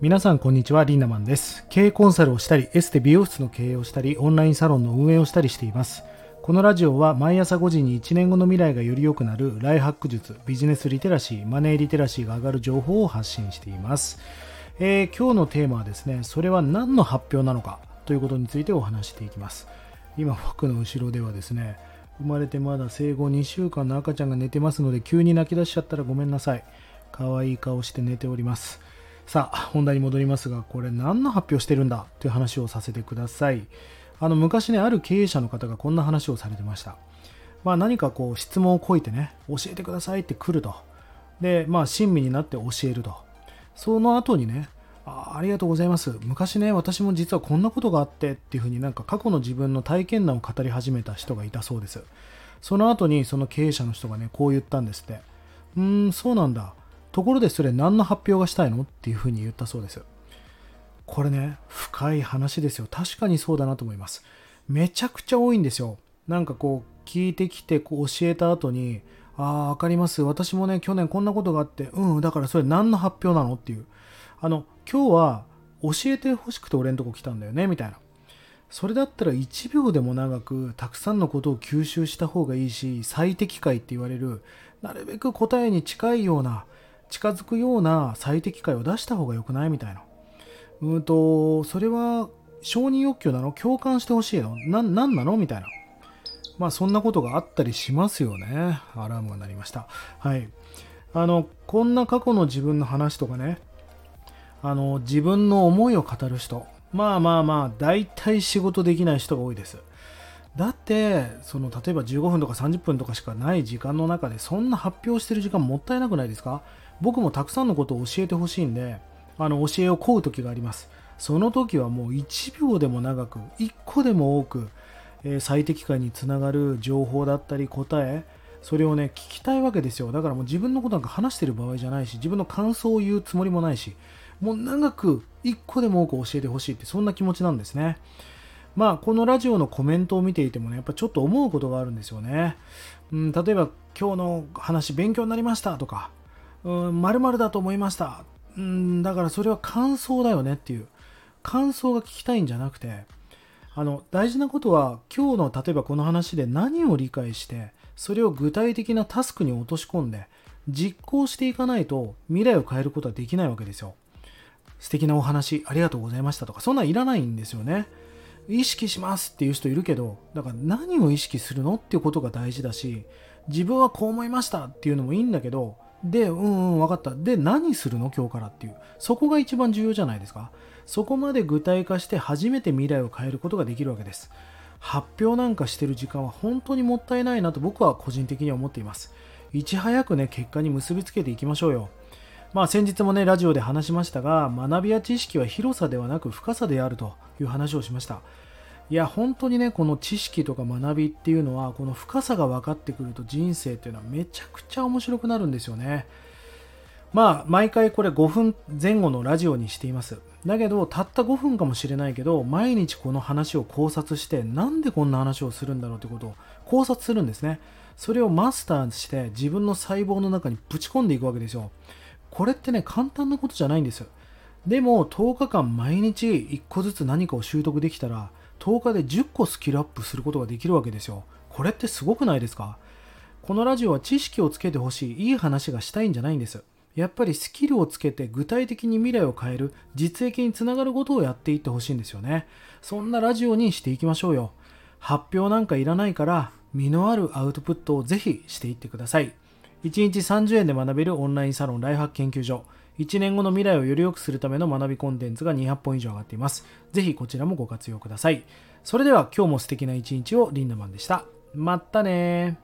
皆さんこんにちはリンダマンです経営コンサルをしたりエステ美容室の経営をしたりオンラインサロンの運営をしたりしていますこのラジオは毎朝5時に1年後の未来がより良くなるライハック術ビジネスリテラシーマネーリテラシーが上がる情報を発信していますえー、今日のテーマはですね、それは何の発表なのかということについてお話していきます。今僕の後ろではですね、生まれてまだ生後2週間の赤ちゃんが寝てますので、急に泣き出しちゃったらごめんなさい。可愛い顔して寝ております。さあ、本題に戻りますが、これ何の発表してるんだという話をさせてください。あの、昔ね、ある経営者の方がこんな話をされてました。まあ何かこう質問をこいてね、教えてくださいって来ると。で、まあ親身になって教えると。その後にね、あありがとうございます。昔ね、私も実はこんなことがあってっていうふうになんか過去の自分の体験談を語り始めた人がいたそうです。その後にその経営者の人がね、こう言ったんですって。うーん、そうなんだ。ところでそれ何の発表がしたいのっていうふうに言ったそうです。これね、深い話ですよ。確かにそうだなと思います。めちゃくちゃ多いんですよ。なんかこう、聞いてきてこう教えた後に、ああ、わかります。私もね、去年こんなことがあって、うん、だからそれ何の発表なのっていう。あの、今日は教えてほしくて俺んとこ来たんだよね、みたいな。それだったら1秒でも長くたくさんのことを吸収した方がいいし、最適解って言われる、なるべく答えに近いような、近づくような最適解を出した方が良くないみたいな。うんと、それは承認欲求なの？共感してほしいの？な、なんなの？みたいな。まあそんなことがあったりしますよね。アラームが鳴りました。はい。あの、こんな過去の自分の話とかね、あの、自分の思いを語る人。まあまあまあ、大体仕事できない人が多いです。だって、その、例えば15分とか30分とかしかない時間の中で、そんな発表してる時間もったいなくないですか？僕もたくさんのことを教えてほしいんで、あの、教えを請う時があります。その時はもう1秒でも長く、1個でも多く、えー、最適解につながる情報だったり答え、それをね、聞きたいわけですよ。だからもう自分のことなんか話してる場合じゃないし、自分の感想を言うつもりもないし、もう長く1個でも多く教えてほしいって、そんな気持ちなんですね。まあ、このラジオのコメントを見ていてもね、やっぱちょっと思うことがあるんですよね。うん、例えば、今日の話勉強になりましたとか、うん、〇〇だと思いました。うん、だからそれは感想だよねっていう。感想が聞きたいんじゃなくて、あの、大事なことは、今日の例えばこの話で何を理解して、それを具体的なタスクに落とし込んで、実行していかないと未来を変えることはできないわけですよ。素敵なお話ありがとうございましたとか、そんなんいらないんですよね。意識しますっていう人いるけど、だから何を意識するのっていうことが大事だし、自分はこう思いましたっていうのもいいんだけど、で、うんうん、分かった。で、何するの今日からっていう。そこが一番重要じゃないですか。そこまで具体化して初めて未来を変えることができるわけです。発表なんかしてる時間は本当にもったいないなと僕は個人的には思っています。いち早くね、結果に結びつけていきましょうよ。まあ、先日もね、ラジオで話しましたが、学びや知識は広さではなく深さであるという話をしました。いや、本当にね、この知識とか学びっていうのは、この深さが分かってくると人生っていうのはめちゃくちゃ面白くなるんですよね。まあ、毎回これ5分前後のラジオにしています。だけど、たった5分かもしれないけど、毎日この話を考察して、なんでこんな話をするんだろうってことを考察するんですね。それをマスターして自分の細胞の中にぶち込んでいくわけですよ。これってね、簡単なことじゃないんですよ。でも、10日間毎日1個ずつ何かを習得できたら、10日で10個スキルアップすることができるわけですよ。これってすごくないですか？このラジオは知識をつけてほしい、いい話がしたいんじゃないんです。やっぱりスキルをつけて具体的に未来を変える、実益につながることをやっていってほしいんですよね。そんなラジオにしていきましょうよ。発表なんかいらないから、身のあるアウトプットをぜひしていってください。1日30円で学べるオンラインサロンライフハック研究所。1年後の未来をより良くするための学びコンテンツが200本以上上がっています。ぜひこちらもご活用ください。それでは今日も素敵な一日をリンダマンでした。まったね